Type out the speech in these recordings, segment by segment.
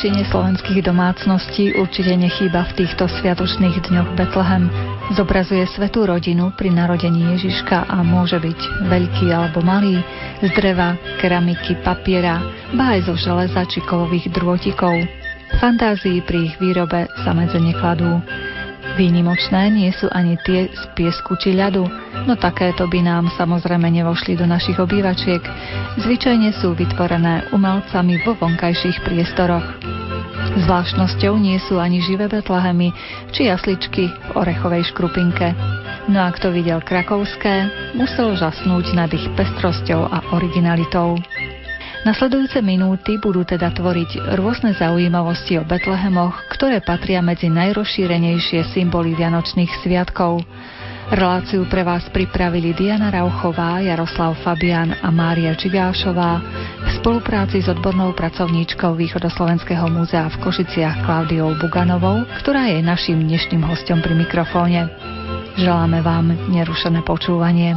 väčšine slovenských domácností určite nechýba v týchto sviatočných dňoch Betlehem. Zobrazuje svetú rodinu pri narodení Ježiška a môže byť veľký alebo malý, z dreva, keramiky, papiera, ba aj zo železa či kovových drôtikov. Fantázii pri ich výrobe sa medze nekladú. Výnimočné nie sú ani tie z piesku či ľadu, no takéto by nám samozrejme nevošli do našich obývačiek. Zvyčajne sú vytvorené umelcami vo vonkajších priestoroch. Zvláštnosťou nie sú ani živé betlehemy či jasličky v orechovej škrupinke. No a kto videl krakovské, musel žasnúť nad ich pestrosťou a originalitou. Nasledujúce minúty budú teda tvoriť rôzne zaujímavosti o Betlehemoch, ktoré patria medzi najrozšírenejšie symboly Vianočných sviatkov. Reláciu pre vás pripravili Diana Rauchová, Jaroslav Fabian a Mária Čigášová v spolupráci s odbornou pracovníčkou Východoslovenského múzea v Košiciach Klaudiou Buganovou, ktorá je našim dnešným hostom pri mikrofóne. Želáme vám nerušené počúvanie.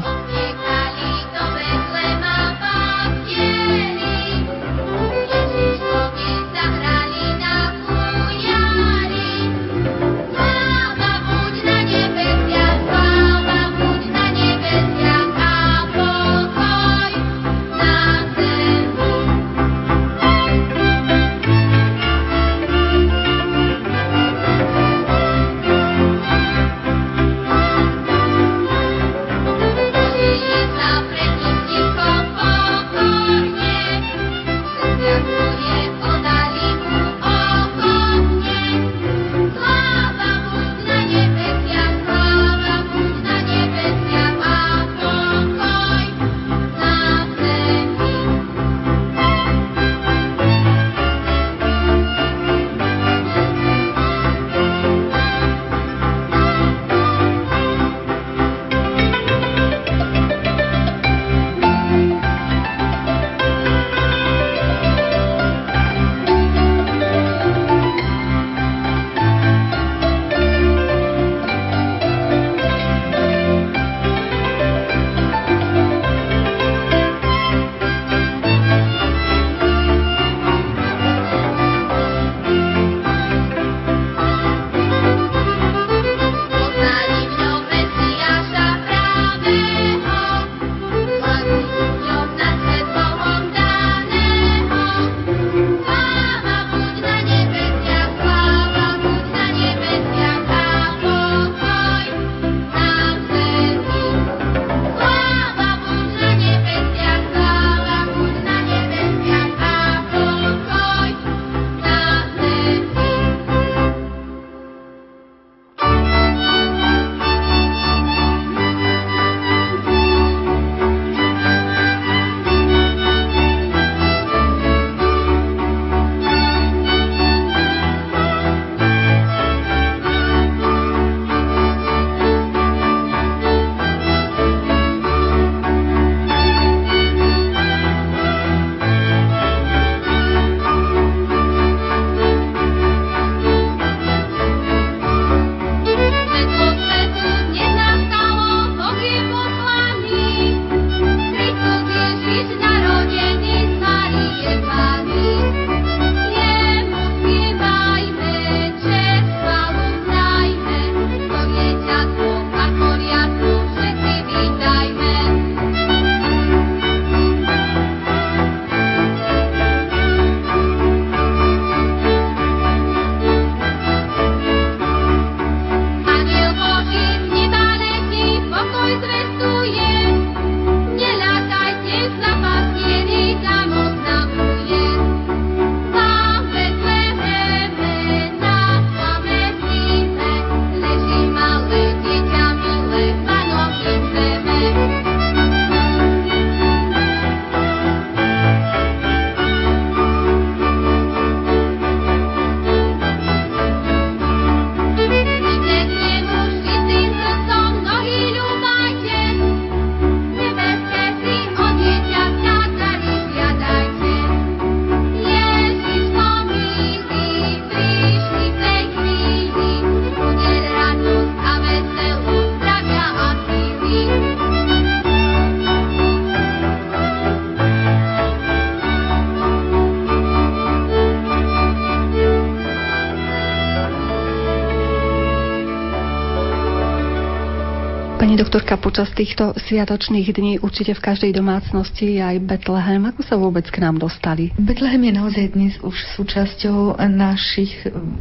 Doktorka, počas týchto sviatočných dní určite v každej domácnosti je aj Betlehem. Ako sa vôbec k nám dostali? Betlehem je naozaj dnes už súčasťou našich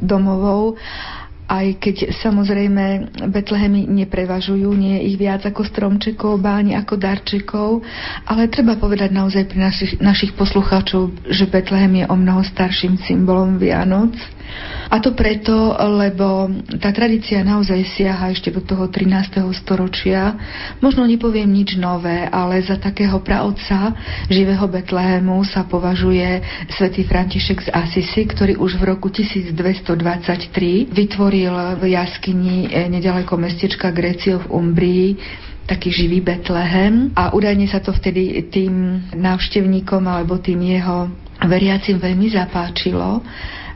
domovov aj keď samozrejme Betlehemy neprevažujú, nie je ich viac ako stromčekov, báni ako darčekov, ale treba povedať naozaj pri našich, našich poslucháčov, že Betlehem je o mnoho starším symbolom Vianoc a to preto, lebo tá tradícia naozaj siaha ešte do toho 13. storočia. Možno nepoviem nič nové, ale za takého praotca živého Betlehemu sa považuje svätý František z Asisi, ktorý už v roku 1223 vytvoril v jaskyni eh, nedaleko mestečka Grécio v Umbrii taký živý Betlehem. A údajne sa to vtedy tým návštevníkom alebo tým jeho veriacim veľmi zapáčilo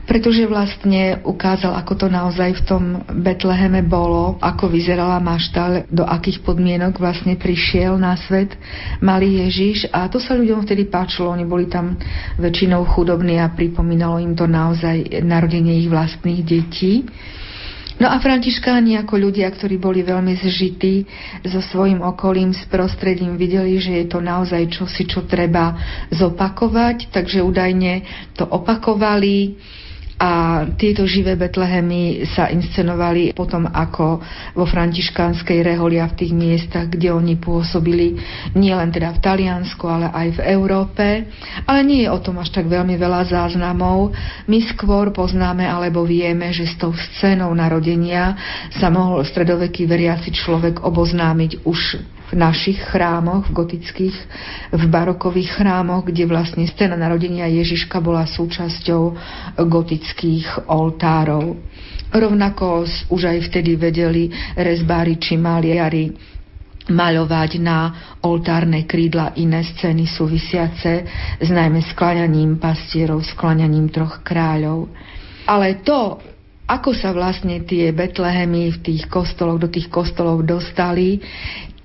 pretože vlastne ukázal, ako to naozaj v tom Betleheme bolo, ako vyzerala maštal, do akých podmienok vlastne prišiel na svet malý Ježiš. A to sa ľuďom vtedy páčilo, oni boli tam väčšinou chudobní a pripomínalo im to naozaj narodenie ich vlastných detí. No a františkáni ako ľudia, ktorí boli veľmi zžití so svojim okolím, s prostredím, videli, že je to naozaj čosi, čo treba zopakovať, takže údajne to opakovali a tieto živé Betlehemy sa inscenovali potom ako vo františkánskej reholia v tých miestach, kde oni pôsobili nielen teda v Taliansku, ale aj v Európe. Ale nie je o tom až tak veľmi veľa záznamov. My skôr poznáme alebo vieme, že s tou scénou narodenia sa mohol stredoveký veriaci človek oboznámiť už v našich chrámoch, v gotických, v barokových chrámoch, kde vlastne scéna narodenia Ježiška bola súčasťou gotických oltárov. Rovnako už aj vtedy vedeli rezbári či maliari maľovať na oltárne krídla iné scény súvisiace s najmä skláňaním pastierov, skláňaním troch kráľov. Ale to, ako sa vlastne tie Betlehemy v tých kostoloch, do tých kostolov dostali,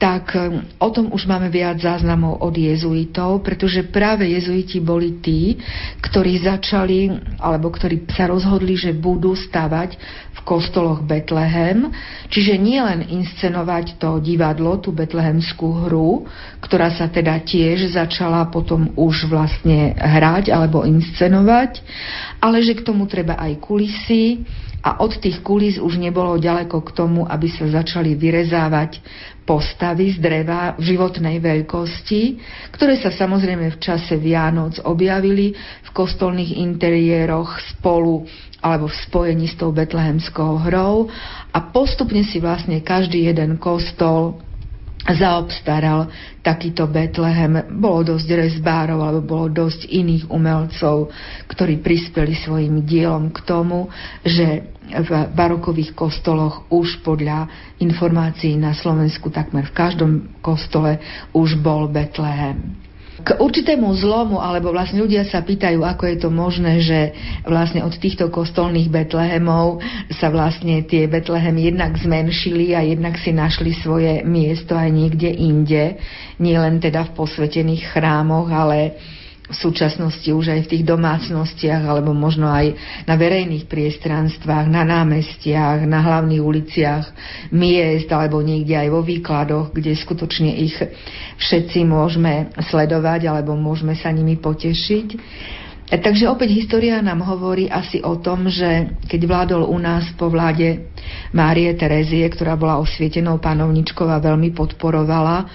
tak um, o tom už máme viac záznamov od jezuitov, pretože práve jezuiti boli tí, ktorí začali, alebo ktorí sa rozhodli, že budú stavať v kostoloch Betlehem, čiže nielen inscenovať to divadlo, tú betlehemskú hru, ktorá sa teda tiež začala potom už vlastne hrať alebo inscenovať, ale že k tomu treba aj kulisy, a od tých kulís už nebolo ďaleko k tomu, aby sa začali vyrezávať postavy z dreva v životnej veľkosti, ktoré sa samozrejme v čase Vianoc objavili v kostolných interiéroch spolu alebo v spojení s tou betlehemskou hrou. A postupne si vlastne každý jeden kostol zaobstaral takýto Betlehem. Bolo dosť rezbárov, alebo bolo dosť iných umelcov, ktorí prispeli svojim dielom k tomu, že v barokových kostoloch už podľa informácií na Slovensku takmer v každom kostole už bol Betlehem k určitému zlomu, alebo vlastne ľudia sa pýtajú, ako je to možné, že vlastne od týchto kostolných Betlehemov sa vlastne tie Betlehemy jednak zmenšili a jednak si našli svoje miesto aj niekde inde, nie len teda v posvetených chrámoch, ale v súčasnosti už aj v tých domácnostiach alebo možno aj na verejných priestranstvách, na námestiach, na hlavných uliciach miest alebo niekde aj vo výkladoch, kde skutočne ich všetci môžeme sledovať alebo môžeme sa nimi potešiť. E, takže opäť história nám hovorí asi o tom, že keď vládol u nás po vláde Márie Terezie, ktorá bola osvietenou panovničkou a veľmi podporovala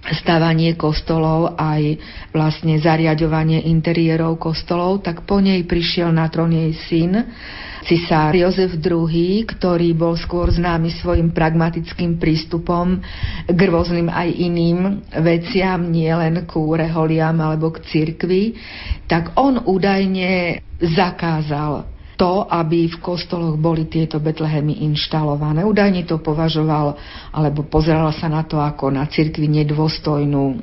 stávanie kostolov, aj vlastne zariadovanie interiérov kostolov, tak po nej prišiel na trón jej syn, cisár Jozef II, ktorý bol skôr známy svojim pragmatickým prístupom k rôznym aj iným veciam, nielen ku reholiam alebo k cirkvi, tak on údajne zakázal to, aby v kostoloch boli tieto Betlehemy inštalované. Údajne to považoval, alebo pozeral sa na to ako na cirkvi nedôstojnú e,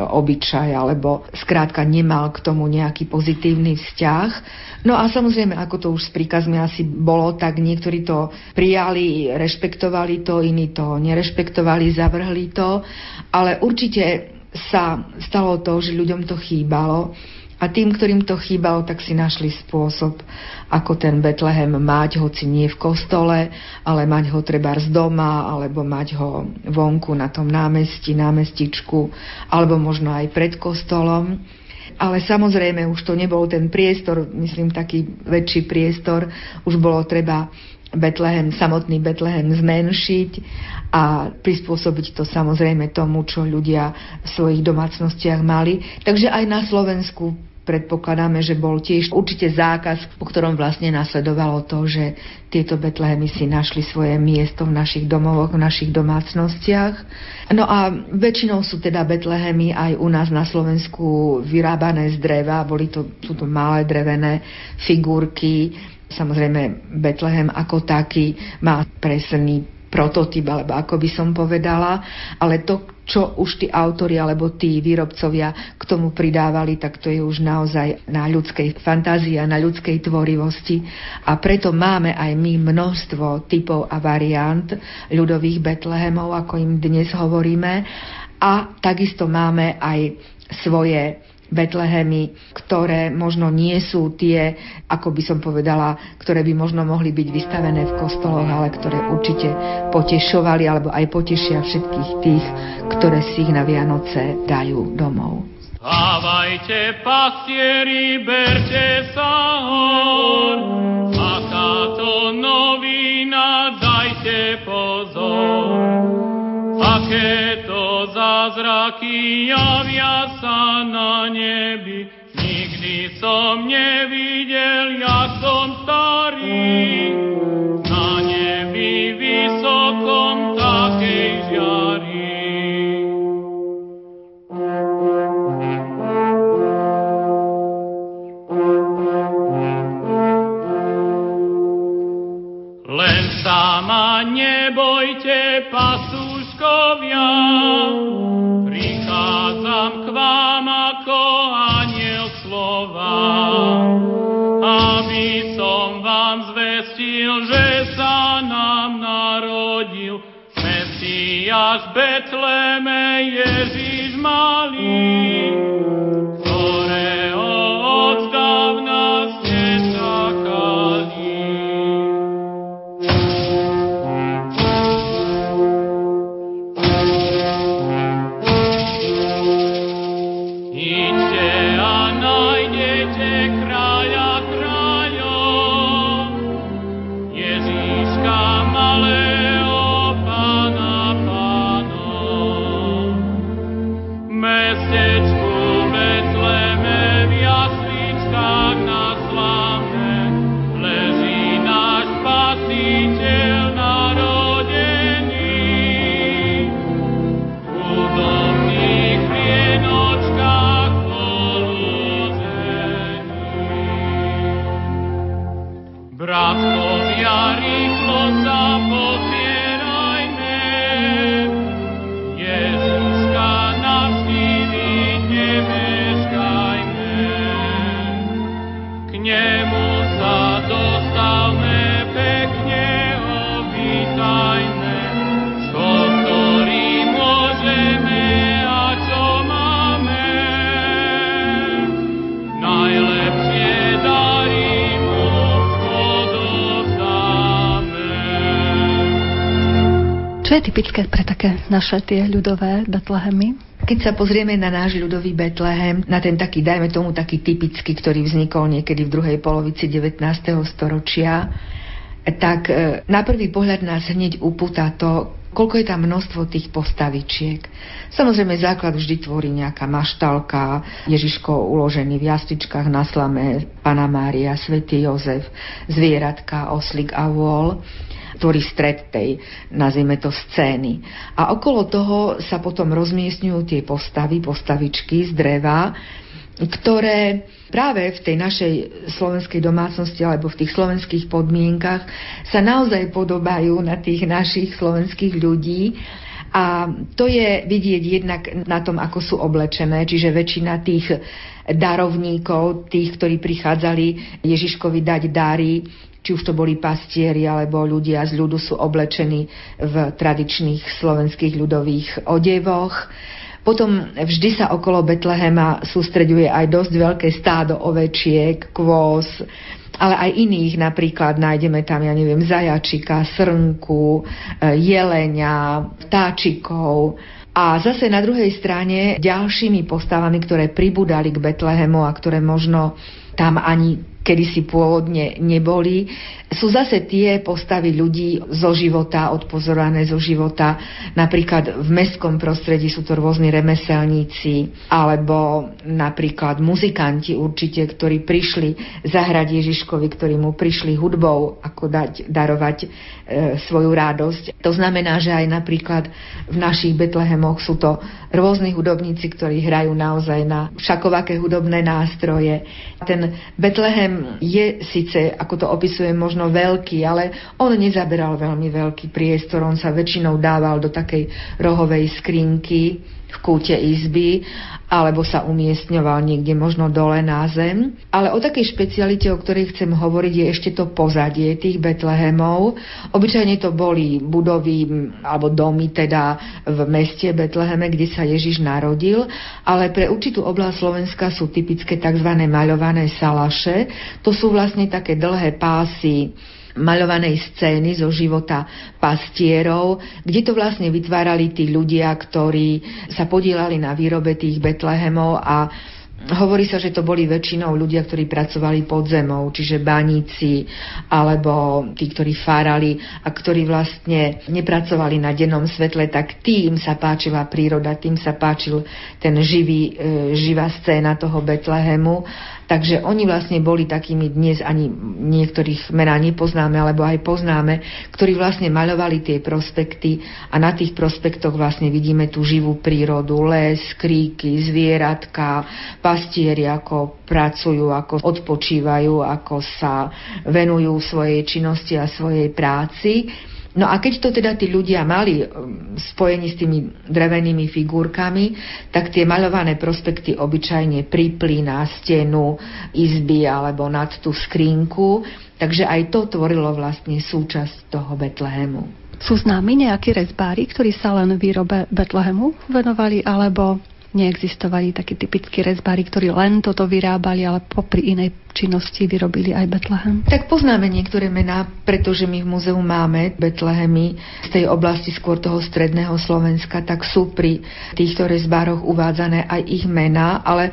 obyčaj, alebo skrátka nemal k tomu nejaký pozitívny vzťah. No a samozrejme, ako to už s príkazmi asi bolo, tak niektorí to prijali, rešpektovali to, iní to nerešpektovali, zavrhli to, ale určite sa stalo to, že ľuďom to chýbalo A tým, ktorým to chýbalo, tak si našli spôsob, ako ten Betlehem mať, hoci nie v kostole, ale mať ho treba z doma, alebo mať ho vonku na tom námestí, námestičku, alebo možno aj pred kostolom. Ale samozrejme už to nebol ten priestor, myslím taký väčší priestor, už bolo treba Betlehem, samotný Betlehem zmenšiť a prispôsobiť to samozrejme tomu, čo ľudia v svojich domácnostiach mali. Takže aj na Slovensku predpokladáme, že bol tiež určite zákaz, po ktorom vlastne nasledovalo to, že tieto Betlehemy si našli svoje miesto v našich domovoch, v našich domácnostiach. No a väčšinou sú teda Betlehemy aj u nás na Slovensku vyrábané z dreva, boli to, sú to malé drevené figurky, Samozrejme, Betlehem ako taký má presný prototyp, alebo ako by som povedala, ale to, čo už tí autori alebo tí výrobcovia k tomu pridávali, tak to je už naozaj na ľudskej fantázii a na ľudskej tvorivosti. A preto máme aj my množstvo typov a variant ľudových Betlehemov, ako im dnes hovoríme. A takisto máme aj svoje Betlehemy, ktoré možno nie sú tie, ako by som povedala, ktoré by možno mohli byť vystavené v kostoloch, ale ktoré určite potešovali alebo aj potešia všetkých tých, ktoré si ich na Vianoce dajú domov. Stávajte, pastieri, berte sa hor, akáto novina, zázraky javia sa na nebi, nikdy som nevidel, jak som starý. Na nebi vysokom takej žiari. Len sama nebojte, pasu Prichádzam k vám ako aniel slova, aby som vám zvestil, že sa nám narodil Mesiáš Betleme Ježiš malý. Čo je typické pre také naše tie ľudové Betlehemy? Keď sa pozrieme na náš ľudový Betlehem, na ten taký, dajme tomu taký typický, ktorý vznikol niekedy v druhej polovici 19. storočia, tak e, na prvý pohľad nás hneď upúta to, koľko je tam množstvo tých postavičiek. Samozrejme, základ vždy tvorí nejaká maštalka, Ježiško uložený v jastičkách na slame, Pana Mária, Svetý Jozef, zvieratka, oslik a vôľ tvorí stred tej, nazvime to, scény. A okolo toho sa potom rozmiestňujú tie postavy, postavičky z dreva, ktoré práve v tej našej slovenskej domácnosti alebo v tých slovenských podmienkach sa naozaj podobajú na tých našich slovenských ľudí. A to je vidieť jednak na tom, ako sú oblečené, čiže väčšina tých darovníkov, tých, ktorí prichádzali Ježiškovi dať dary, či už to boli pastieri alebo ľudia z ľudu sú oblečení v tradičných slovenských ľudových odevoch. Potom vždy sa okolo Betlehema sústreďuje aj dosť veľké stádo ovečiek, kvôz, ale aj iných, napríklad nájdeme tam, ja neviem, zajačika, srnku, e, jelenia, vtáčikov. A zase na druhej strane ďalšími postavami, ktoré pribudali k Betlehemu a ktoré možno tam ani kedysi pôvodne neboli, sú zase tie postavy ľudí zo života, odpozorované zo života. Napríklad v mestskom prostredí sú to rôzni remeselníci, alebo napríklad muzikanti určite, ktorí prišli zahrať Ježiškovi, ktorí mu prišli hudbou, ako dať, darovať e, svoju radosť. To znamená, že aj napríklad v našich Betlehemoch sú to rôzni hudobníci, ktorí hrajú naozaj na všakovaké hudobné nástroje. Ten Betlehem je síce, ako to opisujem, možno možno veľký, ale on nezaberal veľmi veľký priestor, on sa väčšinou dával do takej rohovej skrinky v kúte izby alebo sa umiestňoval niekde možno dole na zem. Ale o takej špecialite, o ktorej chcem hovoriť, je ešte to pozadie tých Betlehemov. Obyčajne to boli budovy alebo domy teda v meste Betleheme, kde sa Ježiš narodil, ale pre určitú oblasť Slovenska sú typické tzv. maľované salaše. To sú vlastne také dlhé pásy maľovanej scény zo života pastierov, kde to vlastne vytvárali tí ľudia, ktorí sa podielali na výrobe tých Betlehemov a Hovorí sa, že to boli väčšinou ľudia, ktorí pracovali pod zemou, čiže baníci alebo tí, ktorí fárali a ktorí vlastne nepracovali na dennom svetle, tak tým sa páčila príroda, tým sa páčil ten živý, e, živá scéna toho Betlehemu Takže oni vlastne boli takými dnes ani niektorých mená nepoznáme, alebo aj poznáme, ktorí vlastne maľovali tie prospekty a na tých prospektoch vlastne vidíme tú živú prírodu, les, kríky, zvieratka, pastieri, ako pracujú, ako odpočívajú, ako sa venujú svojej činnosti a svojej práci. No a keď to teda tí ľudia mali um, spojení s tými drevenými figurkami, tak tie maľované prospekty obyčajne pripli na stenu izby alebo nad tú skrinku, takže aj to tvorilo vlastne súčasť toho Betlehemu. Sú známi nejakí rezbári, ktorí sa len výrobe Betlehemu venovali, alebo neexistovali takí typickí rezbári, ktorí len toto vyrábali, ale popri inej činnosti vyrobili aj Betlehem? Tak poznáme niektoré mená, pretože my v múzeu máme Betlehemy z tej oblasti skôr toho stredného Slovenska, tak sú pri týchto rezbároch uvádzané aj ich mená, ale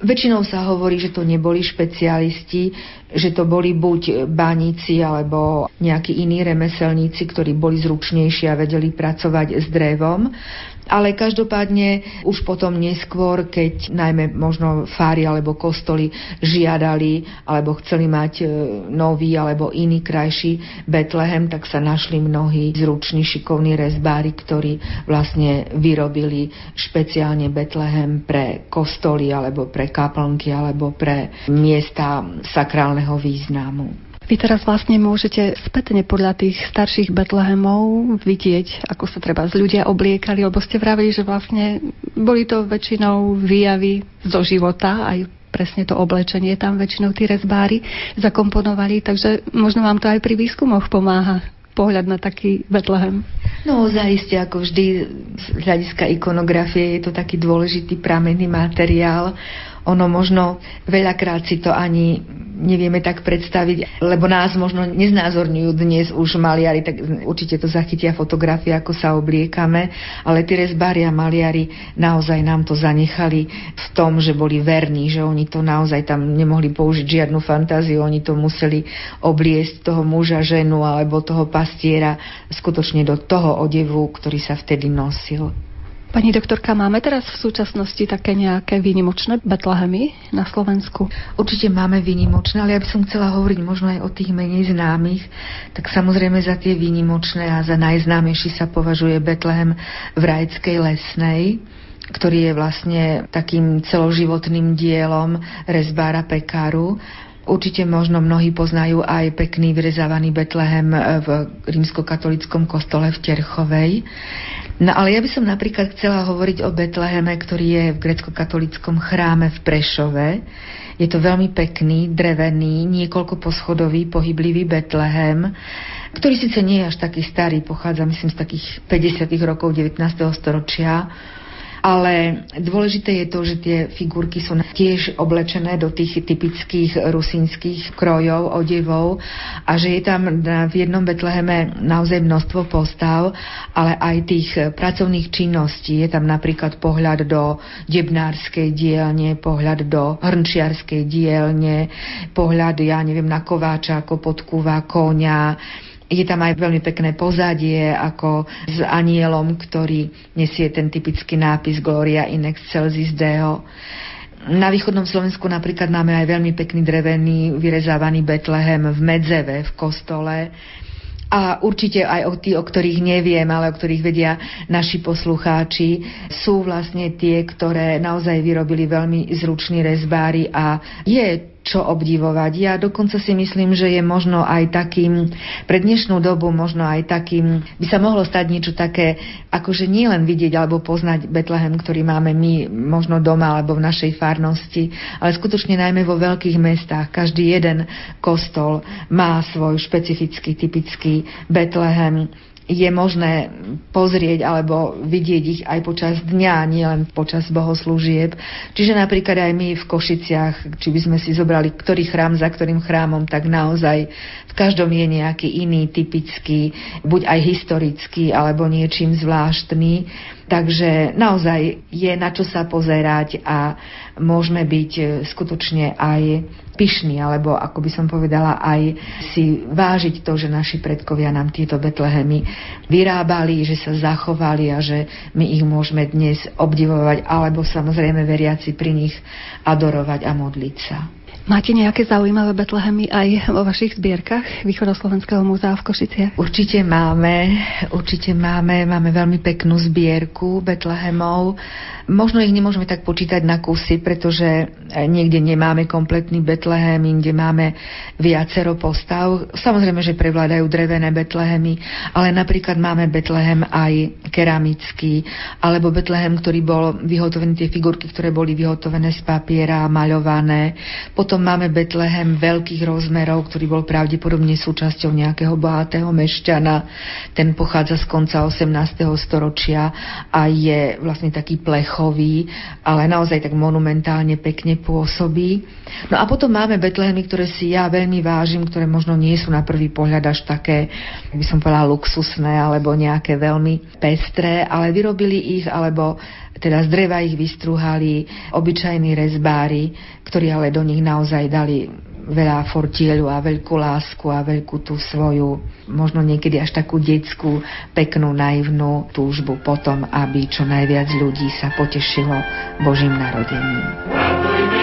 Väčšinou sa hovorí, že to neboli špecialisti, že to boli buď baníci alebo nejakí iní remeselníci, ktorí boli zručnejší a vedeli pracovať s drevom ale každopádne už potom neskôr, keď najmä možno fári alebo kostoly žiadali alebo chceli mať e, nový alebo iný krajší Betlehem, tak sa našli mnohí zruční šikovní rezbári, ktorí vlastne vyrobili špeciálne Betlehem pre kostoly alebo pre kaplnky alebo pre miesta sakrálneho významu. Vy teraz vlastne môžete spätne podľa tých starších Betlehemov vidieť, ako sa treba z ľudia obliekali, lebo ste vravili, že vlastne boli to väčšinou výjavy zo života, aj presne to oblečenie tam väčšinou tí rezbári zakomponovali, takže možno vám to aj pri výskumoch pomáha pohľad na taký Betlehem? No, zaiste, ako vždy, z hľadiska ikonografie je to taký dôležitý pramenný materiál ono možno veľakrát si to ani nevieme tak predstaviť, lebo nás možno neznázorňujú dnes už maliari, tak určite to zachytia fotografie, ako sa obliekame, ale tí rezbári a maliari naozaj nám to zanechali v tom, že boli verní, že oni to naozaj tam nemohli použiť žiadnu fantáziu, oni to museli obliesť toho muža, ženu alebo toho pastiera skutočne do toho odevu, ktorý sa vtedy nosil. Pani doktorka, máme teraz v súčasnosti také nejaké výnimočné Betlehemy na Slovensku? Určite máme výnimočné, ale ja by som chcela hovoriť možno aj o tých menej známych. Tak samozrejme za tie výnimočné a za najznámejší sa považuje Betlehem v Rajckej lesnej ktorý je vlastne takým celoživotným dielom rezbára Pekáru Určite možno mnohí poznajú aj pekný vyrezávaný Betlehem v rímskokatolickom kostole v Terchovej. No ale ja by som napríklad chcela hovoriť o Betleheme, ktorý je v grecko-katolickom chráme v Prešove. Je to veľmi pekný, drevený, niekoľko pohyblivý Betlehem, ktorý síce nie je až taký starý, pochádza myslím z takých 50. rokov 19. storočia, ale dôležité je to, že tie figurky sú tiež oblečené do tých typických rusínskych krojov, odevov a že je tam v jednom Betleheme naozaj množstvo postav, ale aj tých pracovných činností. Je tam napríklad pohľad do debnárskej dielne, pohľad do hrnčiarskej dielne, pohľad, ja neviem, na kováča, ako podkúva konia, je tam aj veľmi pekné pozadie, ako s anielom, ktorý nesie ten typický nápis Gloria in excelsis Deo. Na východnom Slovensku napríklad máme aj veľmi pekný drevený vyrezávaný Betlehem v Medzeve, v kostole. A určite aj o tí, o ktorých neviem, ale o ktorých vedia naši poslucháči, sú vlastne tie, ktoré naozaj vyrobili veľmi zruční rezbári a je čo obdivovať. Ja dokonca si myslím, že je možno aj takým, pre dnešnú dobu možno aj takým, by sa mohlo stať niečo také, akože nie len vidieť alebo poznať Betlehem, ktorý máme my možno doma alebo v našej farnosti, ale skutočne najmä vo veľkých mestách. Každý jeden kostol má svoj špecifický, typický Betlehem je možné pozrieť alebo vidieť ich aj počas dňa, nielen počas bohoslúžieb. Čiže napríklad aj my v Košiciach, či by sme si zobrali ktorý chrám za ktorým chrámom, tak naozaj v každom je nejaký iný, typický, buď aj historický, alebo niečím zvláštny. Takže naozaj je na čo sa pozerať a môžeme byť e, skutočne aj pyšní, alebo ako by som povedala, aj si vážiť to, že naši predkovia nám tieto Betlehemy vyrábali, že sa zachovali a že my ich môžeme dnes obdivovať, alebo samozrejme veriaci pri nich adorovať a modliť sa. Máte nejaké zaujímavé Betlehemy aj vo vašich zbierkach Východoslovenského múzea v Košiciach? Určite máme, určite máme, máme veľmi peknú zbierku Betlehemov. Možno ich nemôžeme tak počítať na kusy, pretože niekde nemáme kompletný Betlehem, inde máme viacero postav. Samozrejme, že prevládajú drevené Betlehemy, ale napríklad máme Betlehem aj keramický, alebo Betlehem, ktorý bol vyhotovený, tie figurky, ktoré boli vyhotovené z papiera, maľované. Potom máme Betlehem veľkých rozmerov, ktorý bol pravdepodobne súčasťou nejakého bohatého mešťana. Ten pochádza z konca 18. storočia a je vlastne taký plechový, ale naozaj tak monumentálne pekne pôsobí. No a potom máme Betlehemy, ktoré si ja veľmi vážim, ktoré možno nie sú na prvý pohľad až také, by som povedala, luxusné alebo nejaké veľmi pestré, ale vyrobili ich alebo teda z dreva ich vystruhali obyčajní rezbári, ktorí ale do nich naozaj dali veľa fortieľu a veľkú lásku a veľkú tú svoju, možno niekedy až takú detskú, peknú, naivnú túžbu potom, aby čo najviac ľudí sa potešilo Božím narodením.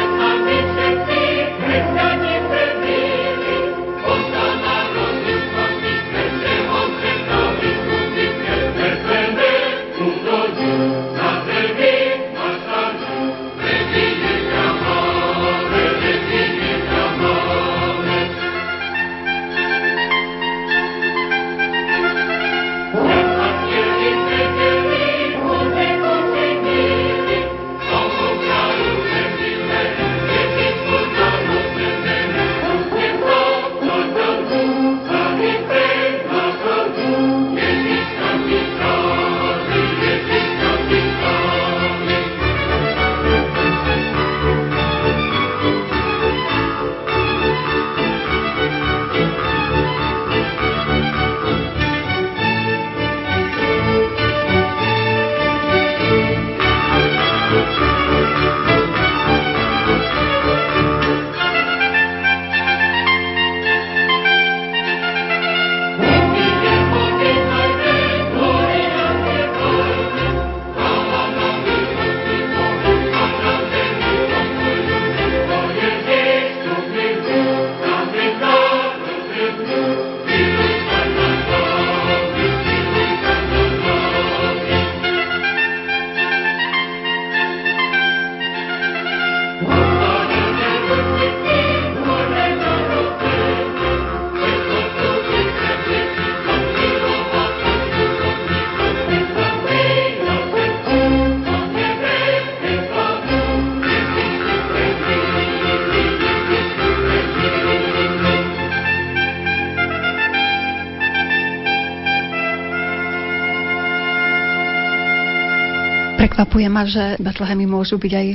Prekvapuje ma, že Betlehemy môžu byť aj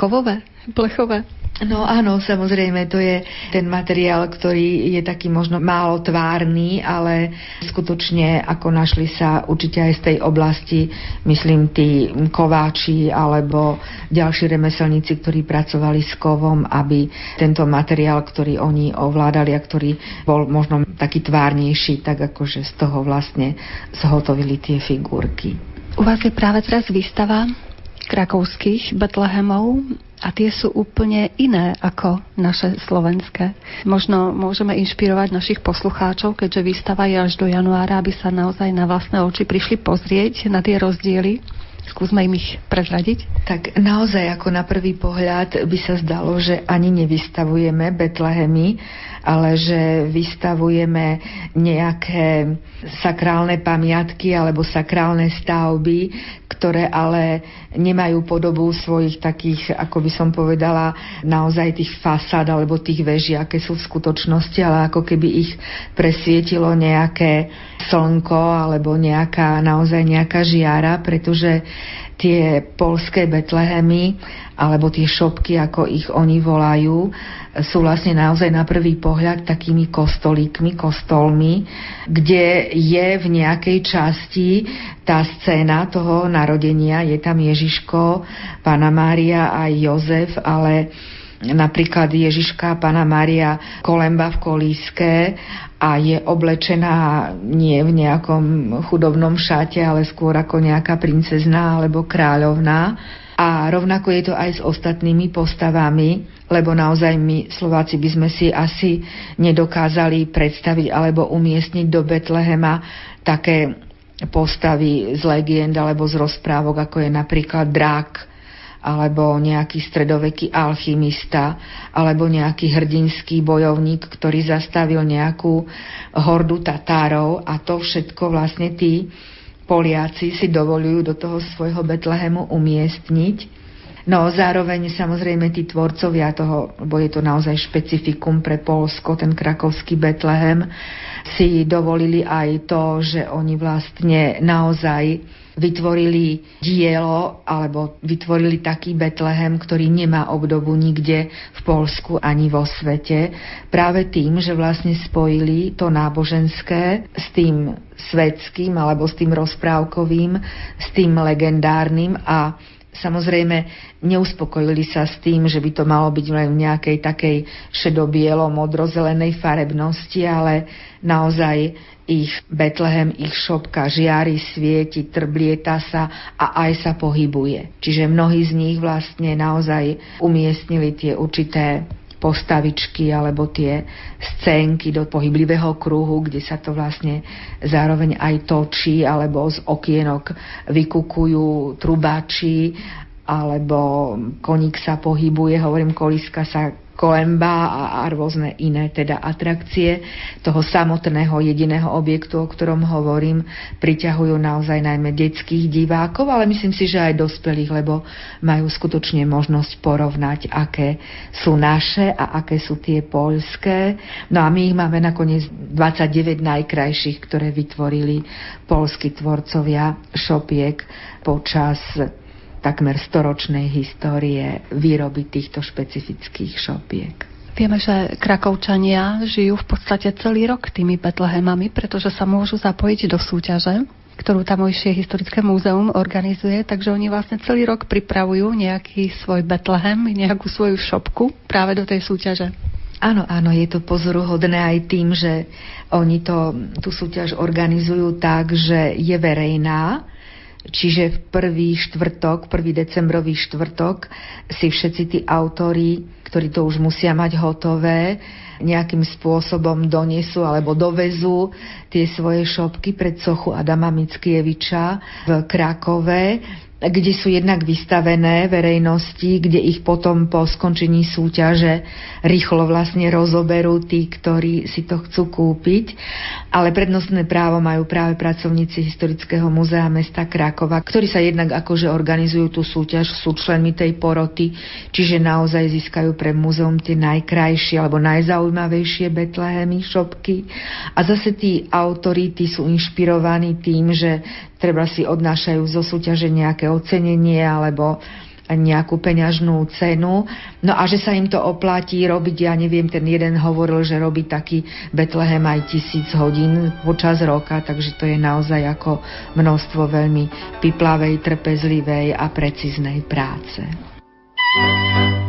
kovové, plechové. No áno, samozrejme, to je ten materiál, ktorý je taký možno málo tvárny, ale skutočne ako našli sa určite aj z tej oblasti, myslím, tí kováči alebo ďalší remeselníci, ktorí pracovali s kovom, aby tento materiál, ktorý oni ovládali a ktorý bol možno taký tvárnejší, tak akože z toho vlastne zhotovili tie figurky. U vás je práve teraz výstava krakovských Betlehemov a tie sú úplne iné ako naše slovenské. Možno môžeme inšpirovať našich poslucháčov, keďže výstava je až do januára, aby sa naozaj na vlastné oči prišli pozrieť na tie rozdiely. Skúsme im ich prezradiť. Tak naozaj ako na prvý pohľad by sa zdalo, že ani nevystavujeme Betlehemy, ale že vystavujeme nejaké sakrálne pamiatky alebo sakrálne stavby, ktoré ale nemajú podobu svojich takých, ako by som povedala, naozaj tých fasád alebo tých veží, aké sú v skutočnosti, ale ako keby ich presvietilo nejaké slnko alebo nejaká, naozaj nejaká žiara, pretože tie polské Betlehemy alebo tie šopky, ako ich oni volajú, sú vlastne naozaj na prvý pohľad takými kostolíkmi, kostolmi, kde je v nejakej časti tá scéna toho narodenia, je tam Ježiško, Pána Mária a Jozef, ale napríklad Ježiška Pana Maria Kolemba v kolíske a je oblečená nie v nejakom chudobnom šate, ale skôr ako nejaká princezná alebo kráľovná. A rovnako je to aj s ostatnými postavami, lebo naozaj my Slováci by sme si asi nedokázali predstaviť alebo umiestniť do Betlehema také postavy z legend alebo z rozprávok, ako je napríklad drak, alebo nejaký stredoveký alchymista, alebo nejaký hrdinský bojovník, ktorý zastavil nejakú hordu Tatárov. A to všetko vlastne tí Poliaci si dovolujú do toho svojho Betlehemu umiestniť. No zároveň samozrejme tí tvorcovia toho, lebo je to naozaj špecifikum pre Polsko, ten krakovský Betlehem, si dovolili aj to, že oni vlastne naozaj vytvorili dielo alebo vytvorili taký Betlehem, ktorý nemá obdobu nikde v Polsku ani vo svete. Práve tým, že vlastne spojili to náboženské s tým svetským alebo s tým rozprávkovým, s tým legendárnym a Samozrejme, neuspokojili sa s tým, že by to malo byť len v nejakej takej šedobielo modrozelenej farebnosti, ale naozaj ich Betlehem, ich šopka žiari, svieti, trblieta sa a aj sa pohybuje. Čiže mnohí z nich vlastne naozaj umiestnili tie určité postavičky alebo tie scénky do pohyblivého kruhu, kde sa to vlastne zároveň aj točí, alebo z okienok vykukujú trubači, alebo koník sa pohybuje, hovorím, koliska sa kolemba a, a rôzne iné teda atrakcie toho samotného jediného objektu, o ktorom hovorím, priťahujú naozaj najmä detských divákov, ale myslím si, že aj dospelých, lebo majú skutočne možnosť porovnať, aké sú naše a aké sú tie poľské. No a my ich máme nakoniec 29 najkrajších, ktoré vytvorili polskí tvorcovia šopiek počas takmer storočnej histórie výroby týchto špecifických šopiek. Vieme, že Krakovčania žijú v podstate celý rok tými Betlehemami, pretože sa môžu zapojiť do súťaže, ktorú tamojšie historické múzeum organizuje, takže oni vlastne celý rok pripravujú nejaký svoj Betlehem, nejakú svoju šopku práve do tej súťaže. Áno, áno, je to pozoruhodné aj tým, že oni to, tú súťaž organizujú tak, že je verejná, Čiže v prvý štvrtok, prvý decembrový štvrtok si všetci tí autori, ktorí to už musia mať hotové, nejakým spôsobom donesú alebo dovezú tie svoje šopky pred sochu Adama Mickieviča v Krakove kde sú jednak vystavené verejnosti, kde ich potom po skončení súťaže rýchlo vlastne rozoberú tí, ktorí si to chcú kúpiť. Ale prednostné právo majú práve pracovníci Historického muzea mesta Krakova, ktorí sa jednak akože organizujú tú súťaž, sú členmi tej poroty, čiže naozaj získajú pre muzeum tie najkrajšie alebo najzaujímavejšie Betlehemy, šopky. A zase tí autori, tí sú inšpirovaní tým, že treba si odnášajú zo súťaže nejaké ocenenie alebo nejakú peňažnú cenu. No a že sa im to oplatí robiť, ja neviem, ten jeden hovoril, že robí taký Betlehem aj tisíc hodín počas roka, takže to je naozaj ako množstvo veľmi piplavej, trpezlivej a precíznej práce. sme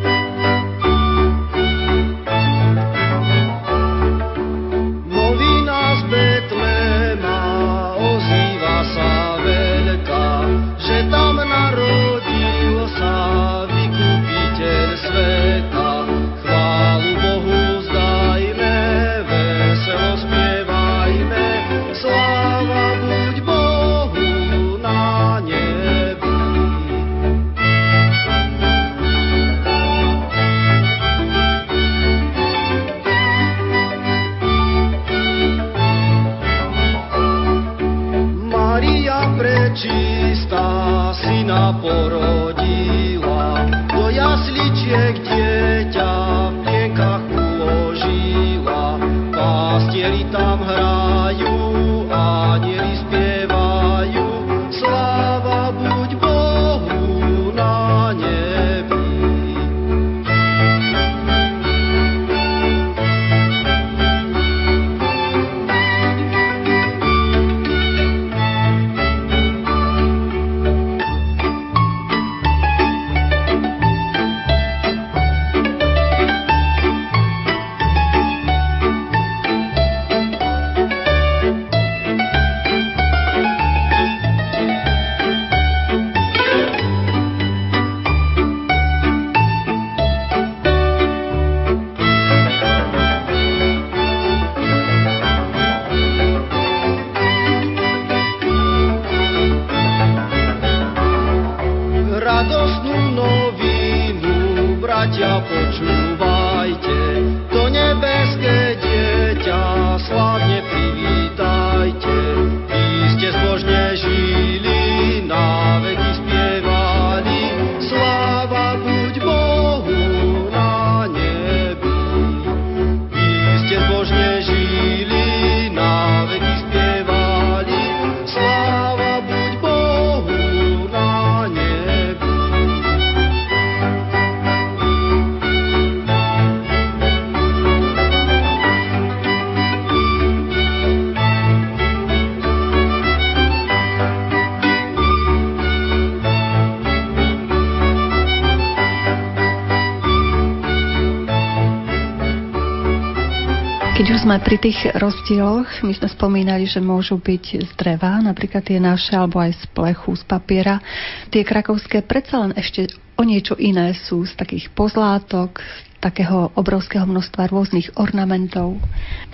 pri tých rozdieloch, my sme spomínali, že môžu byť z dreva, napríklad tie naše, alebo aj z plechu, z papiera. Tie krakovské predsa len ešte o niečo iné sú z takých pozlátok, takého obrovského množstva rôznych ornamentov.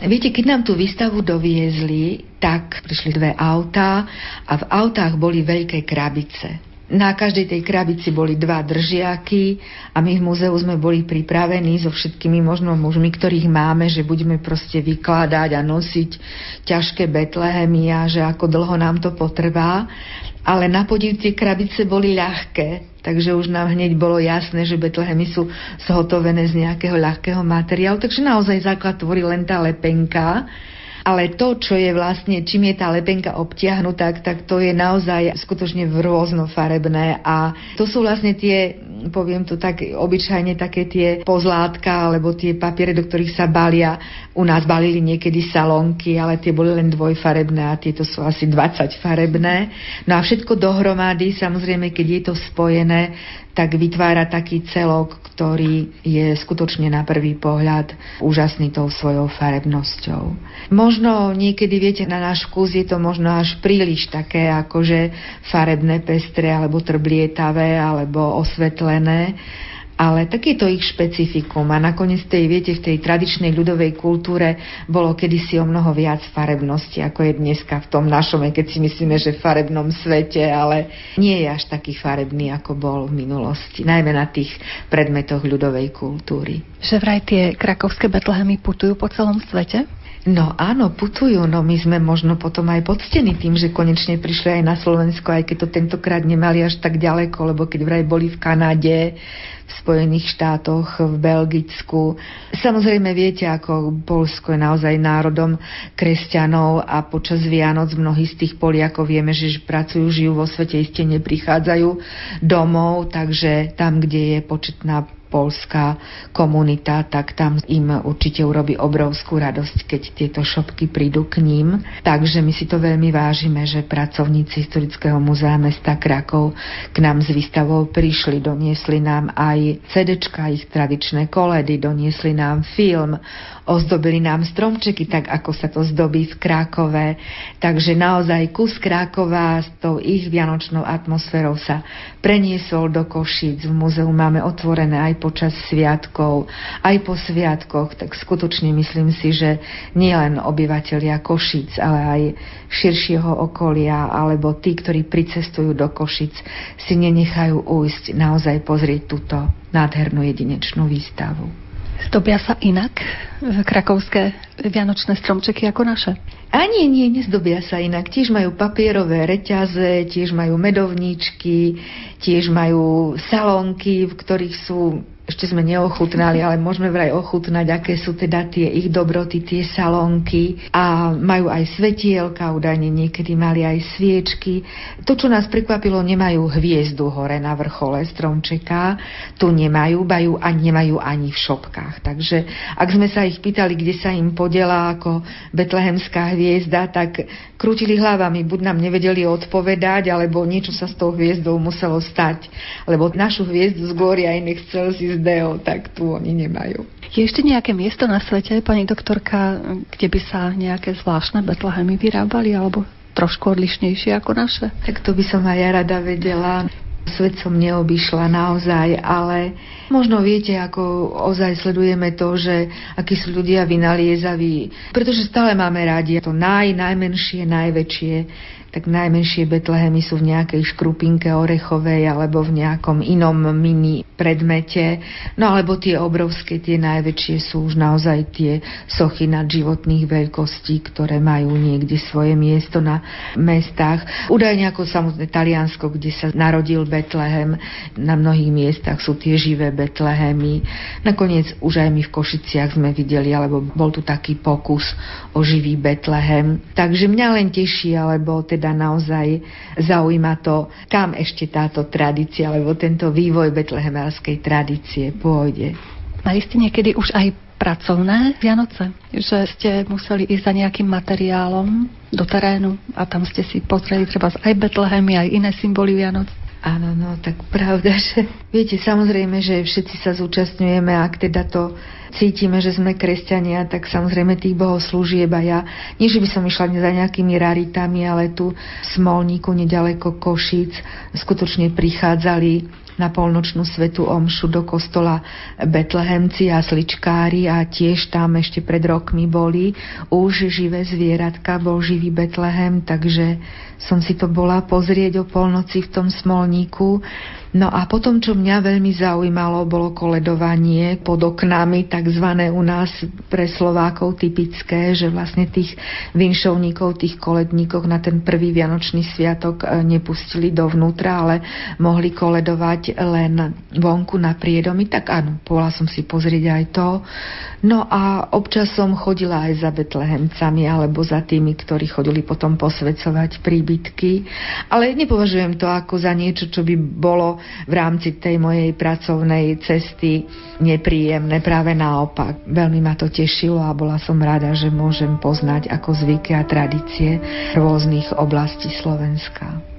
Viete, keď nám tú výstavu doviezli, tak prišli dve autá a v autách boli veľké krabice na každej tej krabici boli dva držiaky a my v múzeu sme boli pripravení so všetkými možno mužmi, ktorých máme, že budeme proste vykladať a nosiť ťažké betlehemy a že ako dlho nám to potrvá. Ale na podiv tie krabice boli ľahké, takže už nám hneď bolo jasné, že betlehemy sú zhotovené z nejakého ľahkého materiálu, takže naozaj základ tvorí len tá lepenka ale to, čo je vlastne, čím je tá lepenka obtiahnutá, tak to je naozaj skutočne rôznofarebné a to sú vlastne tie, poviem to tak obyčajne, také tie pozlátka alebo tie papiere, do ktorých sa balia. U nás balili niekedy salonky, ale tie boli len dvojfarebné a tieto sú asi 20 farebné. No a všetko dohromady, samozrejme, keď je to spojené, tak vytvára taký celok, ktorý je skutočne na prvý pohľad úžasný tou svojou farebnosťou. Možno niekedy, viete, na náš vkus je to možno až príliš také akože farebné, pestre, alebo trblietavé, alebo osvetlené, ale takéto ich špecifikum a nakoniec tej, viete, v tej tradičnej ľudovej kultúre bolo kedysi o mnoho viac farebnosti, ako je dneska v tom našom, keď si myslíme, že v farebnom svete, ale nie je až taký farebný, ako bol v minulosti, najmä na tých predmetoch ľudovej kultúry. Že vraj tie krakovské betlehemy putujú po celom svete? No áno, putujú, no my sme možno potom aj poctení tým, že konečne prišli aj na Slovensko, aj keď to tentokrát nemali až tak ďaleko, lebo keď vraj boli v Kanade, v Spojených štátoch, v Belgicku. Samozrejme viete, ako Polsko je naozaj národom kresťanov a počas Vianoc mnohí z tých Poliakov vieme, že pracujú, žijú vo svete, iste neprichádzajú domov, takže tam, kde je početná polská komunita, tak tam im určite urobí obrovskú radosť, keď tieto šopky prídu k ním. Takže my si to veľmi vážime, že pracovníci Historického muzea mesta Krakov k nám z výstavou prišli, doniesli nám aj CDčka, ich tradičné koledy, doniesli nám film, ozdobili nám stromčeky, tak ako sa to zdobí v Krákove. Takže naozaj kus Krákova s tou ich vianočnou atmosférou sa preniesol do Košíc. V múzeu máme otvorené aj počas sviatkov, aj po sviatkoch, tak skutočne myslím si, že nielen obyvateľia Košic, ale aj širšieho okolia, alebo tí, ktorí pricestujú do Košic, si nenechajú ujsť naozaj pozrieť túto nádhernú jedinečnú výstavu. Zdobia sa inak krakovské vianočné stromčeky ako naše? A nie, nie, nezdobia sa inak. Tiež majú papierové reťaze, tiež majú medovníčky, tiež majú salónky, v ktorých sú ešte sme neochutnali, ale môžeme vraj ochutnať, aké sú teda tie ich dobroty, tie salónky a majú aj svetielka, údajne niekedy mali aj sviečky. To, čo nás prekvapilo, nemajú hviezdu hore na vrchole stromčeka, tu nemajú, bajú a nemajú ani v šopkách. Takže ak sme sa ich pýtali, kde sa im podela ako betlehemská hviezda, tak krútili hlavami, buď nám nevedeli odpovedať, alebo niečo sa s tou hviezdou muselo stať, lebo našu hviezdu z Gloria in Excelsis Deo, tak tu oni nemajú. Je ešte nejaké miesto na svete, pani doktorka, kde by sa nejaké zvláštne Betlehemy vyrábali, alebo trošku odlišnejšie ako naše? Tak to by som aj ja rada vedela. Svet som neobyšla naozaj, ale možno viete, ako ozaj sledujeme to, že akí sú ľudia vynaliezaví, pretože stále máme rádi to naj, najmenšie, najväčšie tak najmenšie Betlehemy sú v nejakej škrupinke orechovej alebo v nejakom inom mini predmete. No alebo tie obrovské, tie najväčšie sú už naozaj tie sochy nad životných veľkostí, ktoré majú niekde svoje miesto na mestách. Údajne ako samotné Taliansko, kde sa narodil Betlehem, na mnohých miestach sú tie živé Betlehemy. Nakoniec už aj my v Košiciach sme videli, alebo bol tu taký pokus o živý Betlehem. Takže mňa len teší, alebo teda teda naozaj zaujíma to, kam ešte táto tradícia, alebo tento vývoj betlehemelskej tradície pôjde. Mali ste niekedy už aj pracovné Vianoce? Že ste museli ísť za nejakým materiálom do terénu a tam ste si pozreli treba aj Betlehemy, aj iné symboly Vianoc? Áno, no, tak pravda, že viete, samozrejme, že všetci sa zúčastňujeme, ak teda to cítime, že sme kresťania, tak samozrejme tých bohoslúžieb a ja, nie že by som išla za nejakými raritami, ale tu v Smolníku, nedaleko Košíc, skutočne prichádzali na polnočnú svetu omšu do kostola Betlehemci a sličkári a tiež tam ešte pred rokmi boli už živé zvieratka, bol živý Betlehem, takže som si to bola pozrieť o polnoci v tom smolníku. No a potom, čo mňa veľmi zaujímalo, bolo koledovanie pod oknami, takzvané u nás pre Slovákov typické, že vlastne tých vinšovníkov, tých koledníkov na ten prvý Vianočný sviatok e, nepustili dovnútra, ale mohli koledovať len vonku na priedomi. Tak áno, bola som si pozrieť aj to. No a občas som chodila aj za Betlehemcami alebo za tými, ktorí chodili potom posvedcovať príbytky. Ale nepovažujem to ako za niečo, čo by bolo v rámci tej mojej pracovnej cesty nepríjemné. Práve naopak. Veľmi ma to tešilo a bola som rada, že môžem poznať ako zvyky a tradície rôznych oblastí Slovenska.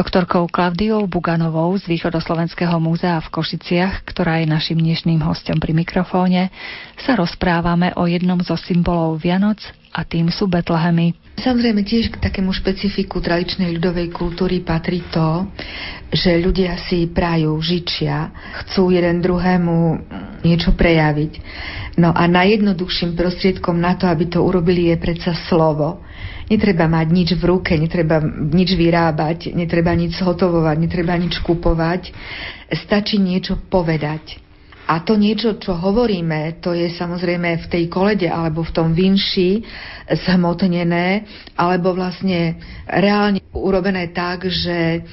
Doktorkou Klavdiou Buganovou z Východoslovenského múzea v Košiciach, ktorá je našim dnešným hostom pri mikrofóne, sa rozprávame o jednom zo symbolov Vianoc a tým sú Betlehemy. Samozrejme tiež k takému špecifiku tradičnej ľudovej kultúry patrí to, že ľudia si prajú, žičia, chcú jeden druhému niečo prejaviť. No a najjednoduchším prostriedkom na to, aby to urobili, je predsa slovo. Netreba mať nič v ruke, netreba nič vyrábať, netreba nič zhotovovať, netreba nič kupovať. Stačí niečo povedať. A to niečo, čo hovoríme, to je samozrejme v tej kolede alebo v tom vinši zhmotnené, alebo vlastne reálne urobené tak, že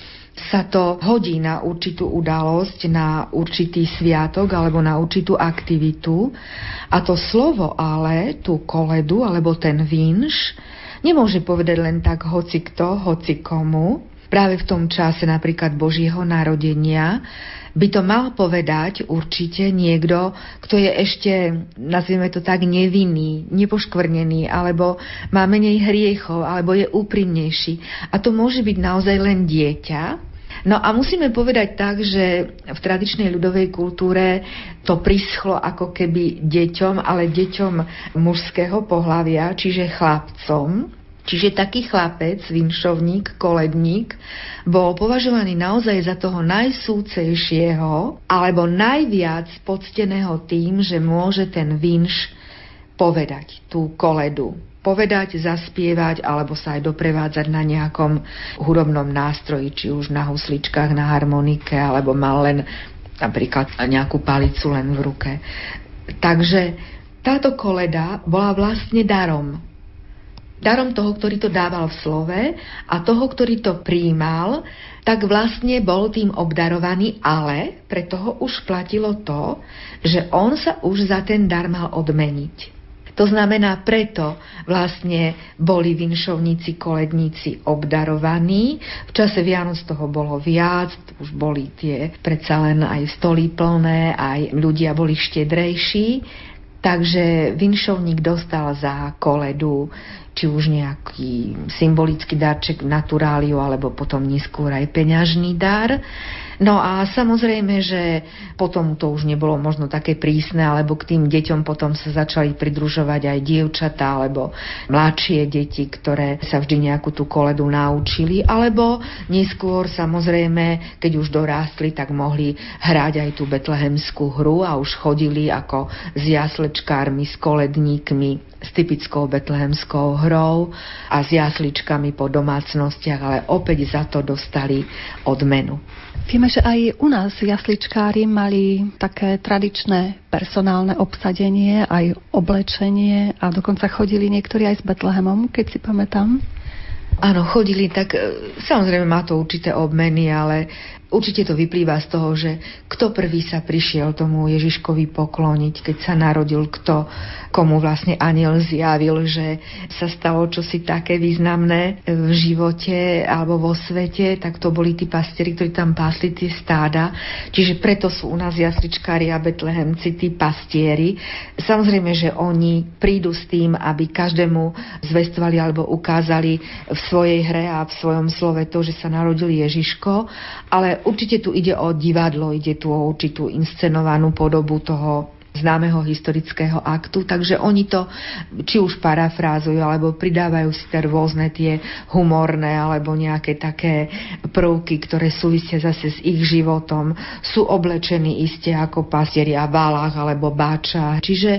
sa to hodí na určitú udalosť, na určitý sviatok alebo na určitú aktivitu. A to slovo ale, tú koledu alebo ten vinš, Nemôže povedať len tak hoci kto, hoci komu. Práve v tom čase napríklad Božieho narodenia by to mal povedať určite niekto, kto je ešte, nazvieme to tak, nevinný, nepoškvrnený, alebo má menej hriechov, alebo je úprimnejší. A to môže byť naozaj len dieťa, No a musíme povedať tak, že v tradičnej ľudovej kultúre to prischlo ako keby deťom, ale deťom mužského pohlavia, čiže chlapcom. Čiže taký chlapec, vinšovník, koledník, bol považovaný naozaj za toho najsúcejšieho alebo najviac pocteného tým, že môže ten vinš povedať, tú koledu povedať, zaspievať alebo sa aj doprevádzať na nejakom hudobnom nástroji, či už na husličkách, na harmonike, alebo mal len napríklad nejakú palicu len v ruke. Takže táto koleda bola vlastne darom. Darom toho, ktorý to dával v slove a toho, ktorý to príjmal, tak vlastne bol tým obdarovaný, ale pre toho už platilo to, že on sa už za ten dar mal odmeniť. To znamená, preto vlastne boli vinšovníci, koledníci obdarovaní. V čase Vianoc toho bolo viac, už boli tie predsa len aj stoly plné, aj ľudia boli štedrejší. Takže vinšovník dostal za koledu či už nejaký symbolický darček naturáliu, alebo potom neskôr aj peňažný dar. No a samozrejme, že potom to už nebolo možno také prísne, alebo k tým deťom potom sa začali pridružovať aj dievčatá, alebo mladšie deti, ktoré sa vždy nejakú tú koledu naučili, alebo neskôr samozrejme, keď už dorástli, tak mohli hrať aj tú betlehemskú hru a už chodili ako s jaslečkármi, s koledníkmi s typickou betlehemskou hrou a s jasličkami po domácnostiach, ale opäť za to dostali odmenu. Vieme, že aj u nás jasličkári mali také tradičné personálne obsadenie, aj oblečenie a dokonca chodili niektorí aj s Betlehemom, keď si pamätám. Áno, chodili, tak e, samozrejme má to určité obmeny, ale Určite to vyplýva z toho, že kto prvý sa prišiel tomu Ježiškovi pokloniť, keď sa narodil, kto, komu vlastne aniel zjavil, že sa stalo čosi také významné v živote alebo vo svete, tak to boli tí pastieri, ktorí tam pásli tie stáda. Čiže preto sú u nás jasličkári a betlehemci, tí pastieri. Samozrejme, že oni prídu s tým, aby každému zvestovali alebo ukázali v svojej hre a v svojom slove to, že sa narodil Ježiško, ale určite tu ide o divadlo, ide tu o určitú inscenovanú podobu toho známeho historického aktu, takže oni to či už parafrázujú, alebo pridávajú si tie rôzne tie humorné, alebo nejaké také prvky, ktoré súvisia zase s ich životom. Sú oblečení iste ako pasieri a válach alebo báča. Čiže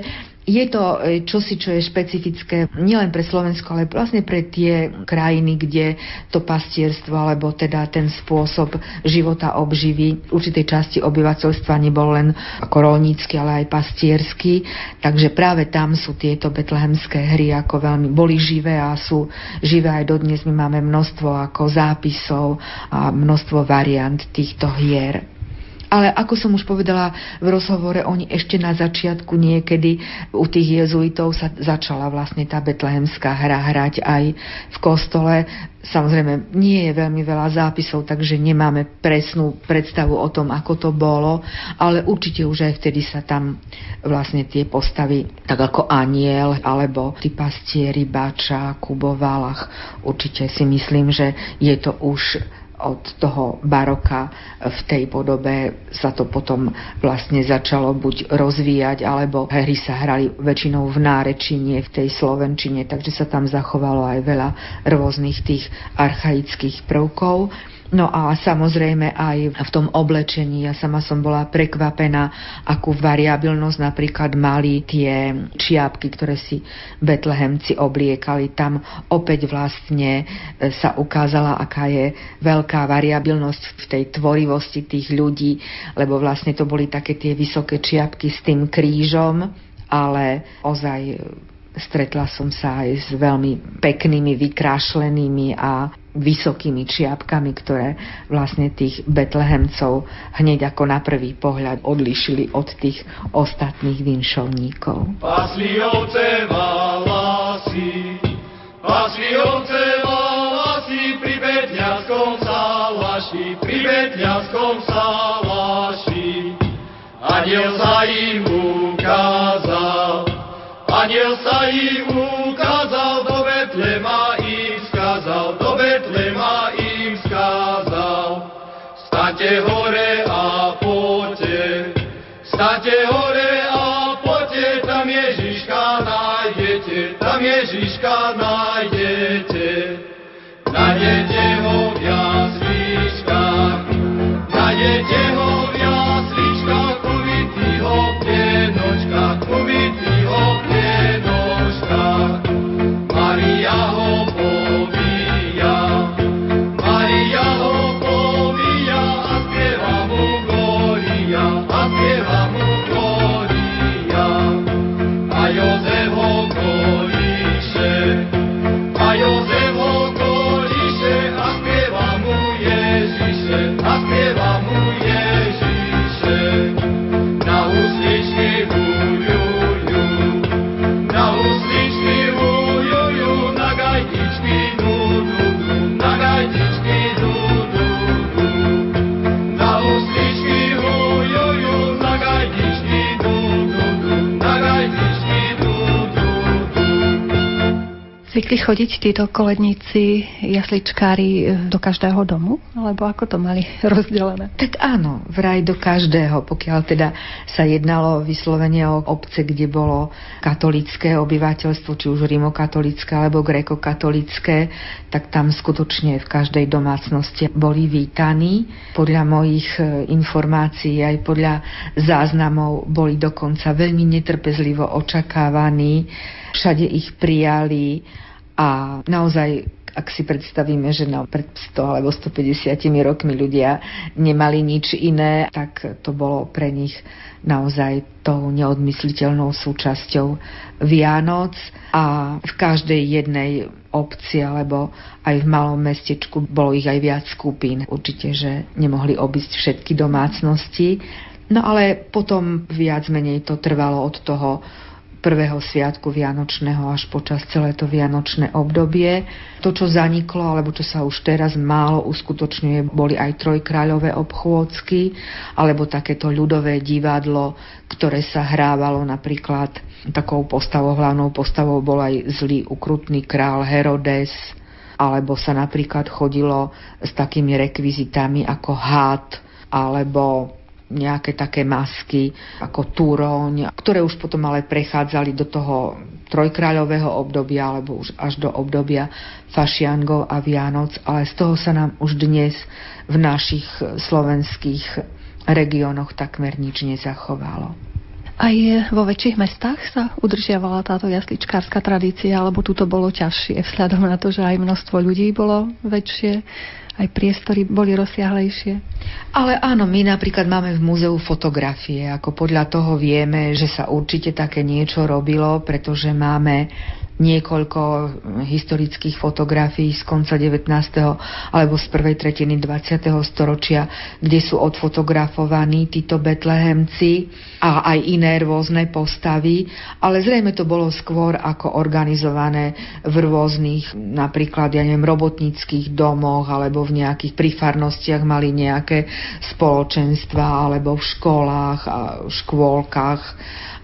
je to e, čosi, čo je špecifické nielen pre Slovensko, ale vlastne pre tie krajiny, kde to pastierstvo alebo teda ten spôsob života obživy určitej časti obyvateľstva nebol len ako rolnícky, ale aj pastiersky. Takže práve tam sú tieto betlehemské hry ako veľmi boli živé a sú živé aj dodnes. My máme množstvo ako zápisov a množstvo variant týchto hier. Ale ako som už povedala v rozhovore, oni ešte na začiatku niekedy u tých jezuitov sa začala vlastne tá betlehemská hra hrať aj v kostole. Samozrejme, nie je veľmi veľa zápisov, takže nemáme presnú predstavu o tom, ako to bolo, ale určite už aj vtedy sa tam vlastne tie postavy, tak ako aniel, alebo tí pastieri, Bača, Kubo, Valach, určite si myslím, že je to už od toho baroka v tej podobe sa to potom vlastne začalo buď rozvíjať, alebo hry sa hrali väčšinou v nárečine, v tej slovenčine, takže sa tam zachovalo aj veľa rôznych tých archaických prvkov. No a samozrejme aj v tom oblečení. Ja sama som bola prekvapená, akú variabilnosť napríklad mali tie čiapky, ktoré si betlehemci obliekali. Tam opäť vlastne e, sa ukázala, aká je veľká variabilnosť v tej tvorivosti tých ľudí, lebo vlastne to boli také tie vysoké čiapky s tým krížom, ale ozaj Stretla som sa aj s veľmi peknými, vykrášlenými a vysokými čiapkami, ktoré vlastne tých betlehemcov hneď ako na prvý pohľad odlišili od tých ostatných vinšovníkov. Pasli ovce valasy, pasli ovce valasy pri Betľanskom salaši, pri Betľanskom salaši. Aniel Aniel sa im ukázal, do Betlema im skázal, do Betlema im skázal. Staňte hore a poďte, staňte hore chodiť títo koledníci, jasličkári do každého domu? Alebo ako to mali rozdelené? Tak áno, vraj do každého, pokiaľ teda sa jednalo vyslovene o obce, kde bolo katolické obyvateľstvo, či už rimokatolické alebo grekokatolické, tak tam skutočne v každej domácnosti boli vítaní. Podľa mojich e, informácií aj podľa záznamov boli dokonca veľmi netrpezlivo očakávaní, všade ich prijali a naozaj ak si predstavíme, že no, pred 100 alebo 150 rokmi ľudia nemali nič iné, tak to bolo pre nich naozaj tou neodmysliteľnou súčasťou Vianoc a v každej jednej obci alebo aj v malom mestečku bolo ich aj viac skupín. Určite, že nemohli obísť všetky domácnosti. No ale potom viac menej to trvalo od toho prvého sviatku Vianočného až počas celé to Vianočné obdobie. To, čo zaniklo, alebo čo sa už teraz málo uskutočňuje, boli aj trojkráľové obchôdzky, alebo takéto ľudové divadlo, ktoré sa hrávalo napríklad takou postavou, hlavnou postavou bol aj zlý ukrutný král Herodes, alebo sa napríklad chodilo s takými rekvizitami ako had, alebo nejaké také masky ako túroň, ktoré už potom ale prechádzali do toho trojkráľového obdobia alebo už až do obdobia fašiangov a Vianoc, ale z toho sa nám už dnes v našich slovenských regiónoch takmer nič nezachovalo. Aj vo väčších mestách sa udržiavala táto jasličkárska tradícia, alebo tu to bolo ťažšie, vzhľadom na to, že aj množstvo ľudí bolo väčšie aj priestory boli rozsiahlejšie. Ale áno, my napríklad máme v múzeu fotografie, ako podľa toho vieme, že sa určite také niečo robilo, pretože máme niekoľko historických fotografií z konca 19. alebo z prvej tretiny 20. storočia, kde sú odfotografovaní títo betlehemci a aj iné rôzne postavy, ale zrejme to bolo skôr ako organizované v rôznych napríklad, ja neviem, robotníckých domoch alebo v nejakých prifarnostiach mali nejaké spoločenstva alebo v školách a škôlkach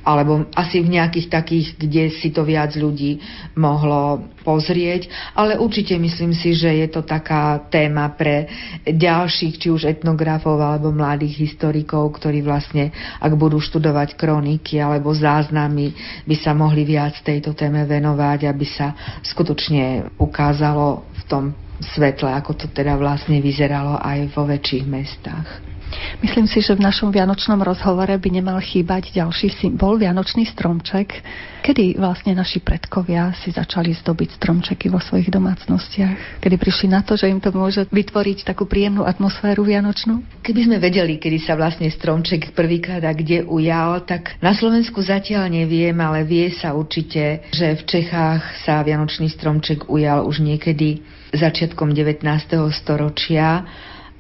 alebo asi v nejakých takých, kde si to viac ľudí mohlo pozrieť, ale určite myslím si, že je to taká téma pre ďalších, či už etnografov alebo mladých historikov, ktorí vlastne, ak budú študovať kroniky alebo záznamy, by sa mohli viac tejto téme venovať, aby sa skutočne ukázalo v tom svetle, ako to teda vlastne vyzeralo aj vo väčších mestách. Myslím si, že v našom vianočnom rozhovore by nemal chýbať ďalší symbol, vianočný stromček. Kedy vlastne naši predkovia si začali zdobiť stromčeky vo svojich domácnostiach? Kedy prišli na to, že im to môže vytvoriť takú príjemnú atmosféru vianočnú? Keby sme vedeli, kedy sa vlastne stromček prvýkrát a kde ujal, tak na Slovensku zatiaľ neviem, ale vie sa určite, že v Čechách sa vianočný stromček ujal už niekedy začiatkom 19. storočia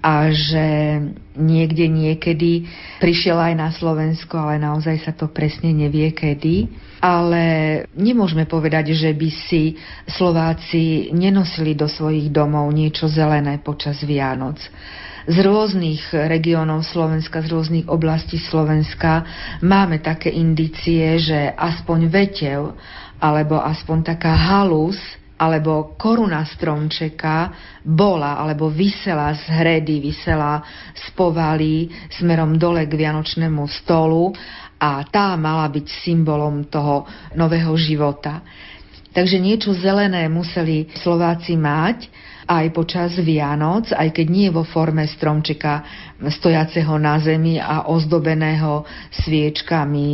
a že niekde niekedy prišiel aj na Slovensko, ale naozaj sa to presne nevie kedy. Ale nemôžeme povedať, že by si Slováci nenosili do svojich domov niečo zelené počas Vianoc z rôznych regiónov Slovenska, z rôznych oblastí Slovenska máme také indície, že aspoň vetev alebo aspoň taká halus alebo koruna stromčeka bola alebo vysela z hredy, vysela z povaly smerom dole k vianočnému stolu a tá mala byť symbolom toho nového života. Takže niečo zelené museli Slováci mať aj počas Vianoc, aj keď nie vo forme stromčeka stojaceho na zemi a ozdobeného sviečkami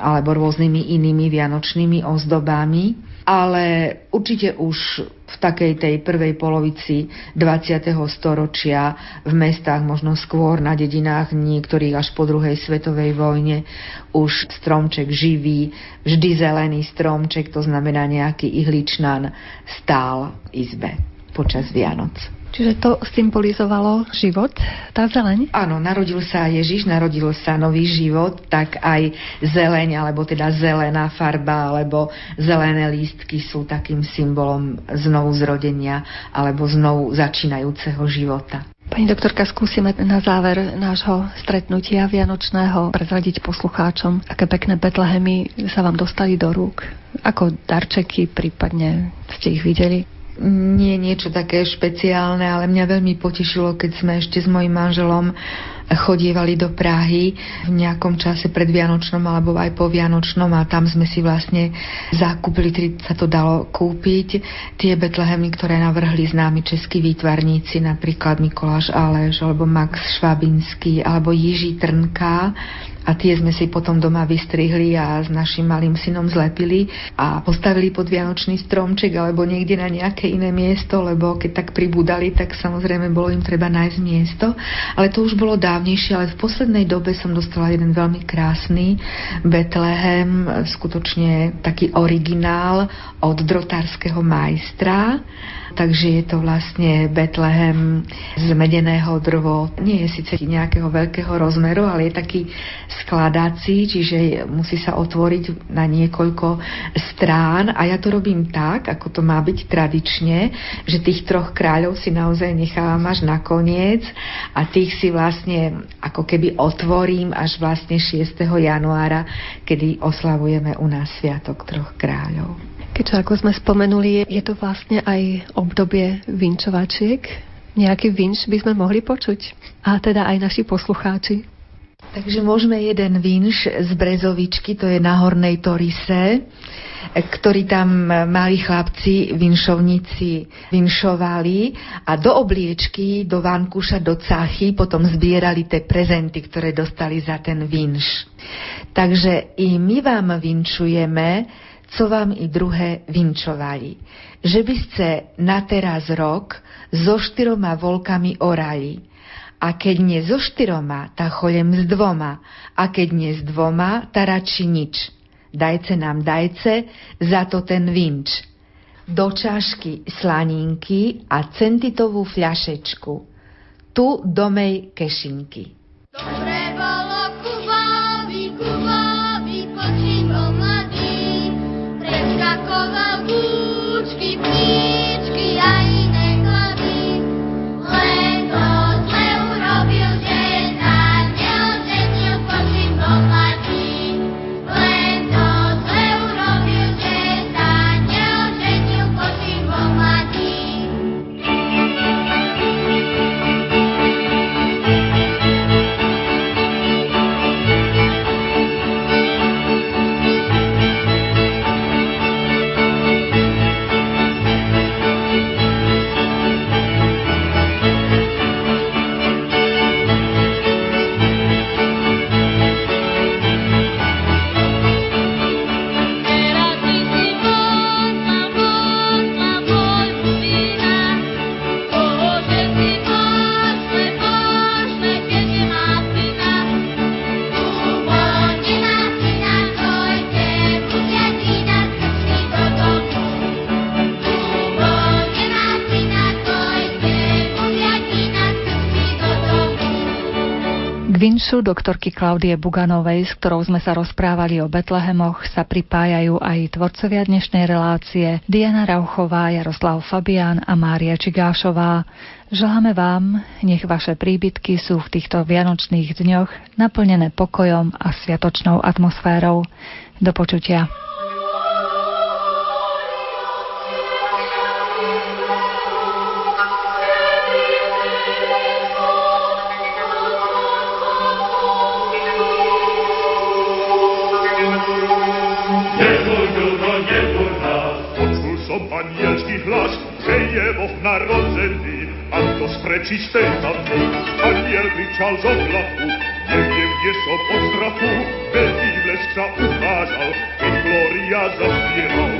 alebo rôznymi inými vianočnými ozdobami ale určite už v takej tej prvej polovici 20. storočia v mestách, možno skôr na dedinách, niektorých až po druhej svetovej vojne, už stromček živý, vždy zelený stromček, to znamená nejaký ihličnan, stál izbe počas Vianoc. Čiže to symbolizovalo život, tá zeleň? Áno, narodil sa Ježiš, narodil sa nový život, tak aj zeleň, alebo teda zelená farba, alebo zelené lístky sú takým symbolom znovu zrodenia, alebo znovu začínajúceho života. Pani doktorka, skúsime na záver nášho stretnutia vianočného prezradiť poslucháčom, aké pekné Betlehemy sa vám dostali do rúk. Ako darčeky prípadne ste ich videli? Nie niečo také špeciálne, ale mňa veľmi potešilo, keď sme ešte s mojim manželom chodievali do Prahy v nejakom čase pred Vianočnom alebo aj po Vianočnom a tam sme si vlastne zakúpili, ktorý sa to dalo kúpiť, tie Betlehemy, ktoré navrhli známi českí výtvarníci, napríklad Mikoláš Aleš alebo Max Švabinský alebo Jiří Trnka a tie sme si potom doma vystrihli a s našim malým synom zlepili a postavili pod Vianočný stromček alebo niekde na nejaké iné miesto, lebo keď tak pribúdali, tak samozrejme bolo im treba nájsť miesto. Ale to už bolo dávnejšie, ale v poslednej dobe som dostala jeden veľmi krásny Betlehem, skutočne taký originál od drotárskeho majstra takže je to vlastne Betlehem z medeného drvo. Nie je síce nejakého veľkého rozmeru, ale je taký skladací, čiže musí sa otvoriť na niekoľko strán a ja to robím tak, ako to má byť tradične, že tých troch kráľov si naozaj nechávam až na koniec a tých si vlastne ako keby otvorím až vlastne 6. januára, kedy oslavujeme u nás Sviatok troch kráľov. Keďže ako sme spomenuli, je to vlastne aj obdobie vinčovačiek. Nejaký vinč by sme mohli počuť. A teda aj naši poslucháči. Takže môžeme jeden vinš z Brezovičky, to je na Hornej Torise, ktorý tam mali chlapci, vinšovníci, vinšovali a do obliečky, do vankúša, do cachy potom zbierali tie prezenty, ktoré dostali za ten vinš. Takže i my vám vinčujeme co vám i druhé vinčovali, že by ste na teraz rok so štyroma volkami orali. A keď nie so štyroma, tak cholem s dvoma. A keď nie s dvoma, tak radši nič. Dajce nám dajce, za to ten vinč. Do čašky slaninky a centitovú fľašečku. Tu domej kešinky. Dobre bolo Kubovi, Preskakoval kúčky, vinšu doktorky Klaudie Buganovej, s ktorou sme sa rozprávali o Betlehemoch, sa pripájajú aj tvorcovia dnešnej relácie Diana Rauchová, Jaroslav Fabián a Mária Čigášová. Želáme vám, nech vaše príbytky sú v týchto vianočných dňoch naplnené pokojom a sviatočnou atmosférou. Do počutia. Narodzený, a to z prečistej matky. Aniel kričal z oblaku, neviem, kde som od strachu, veľký blesk ukázal, keď Gloria zaspieval.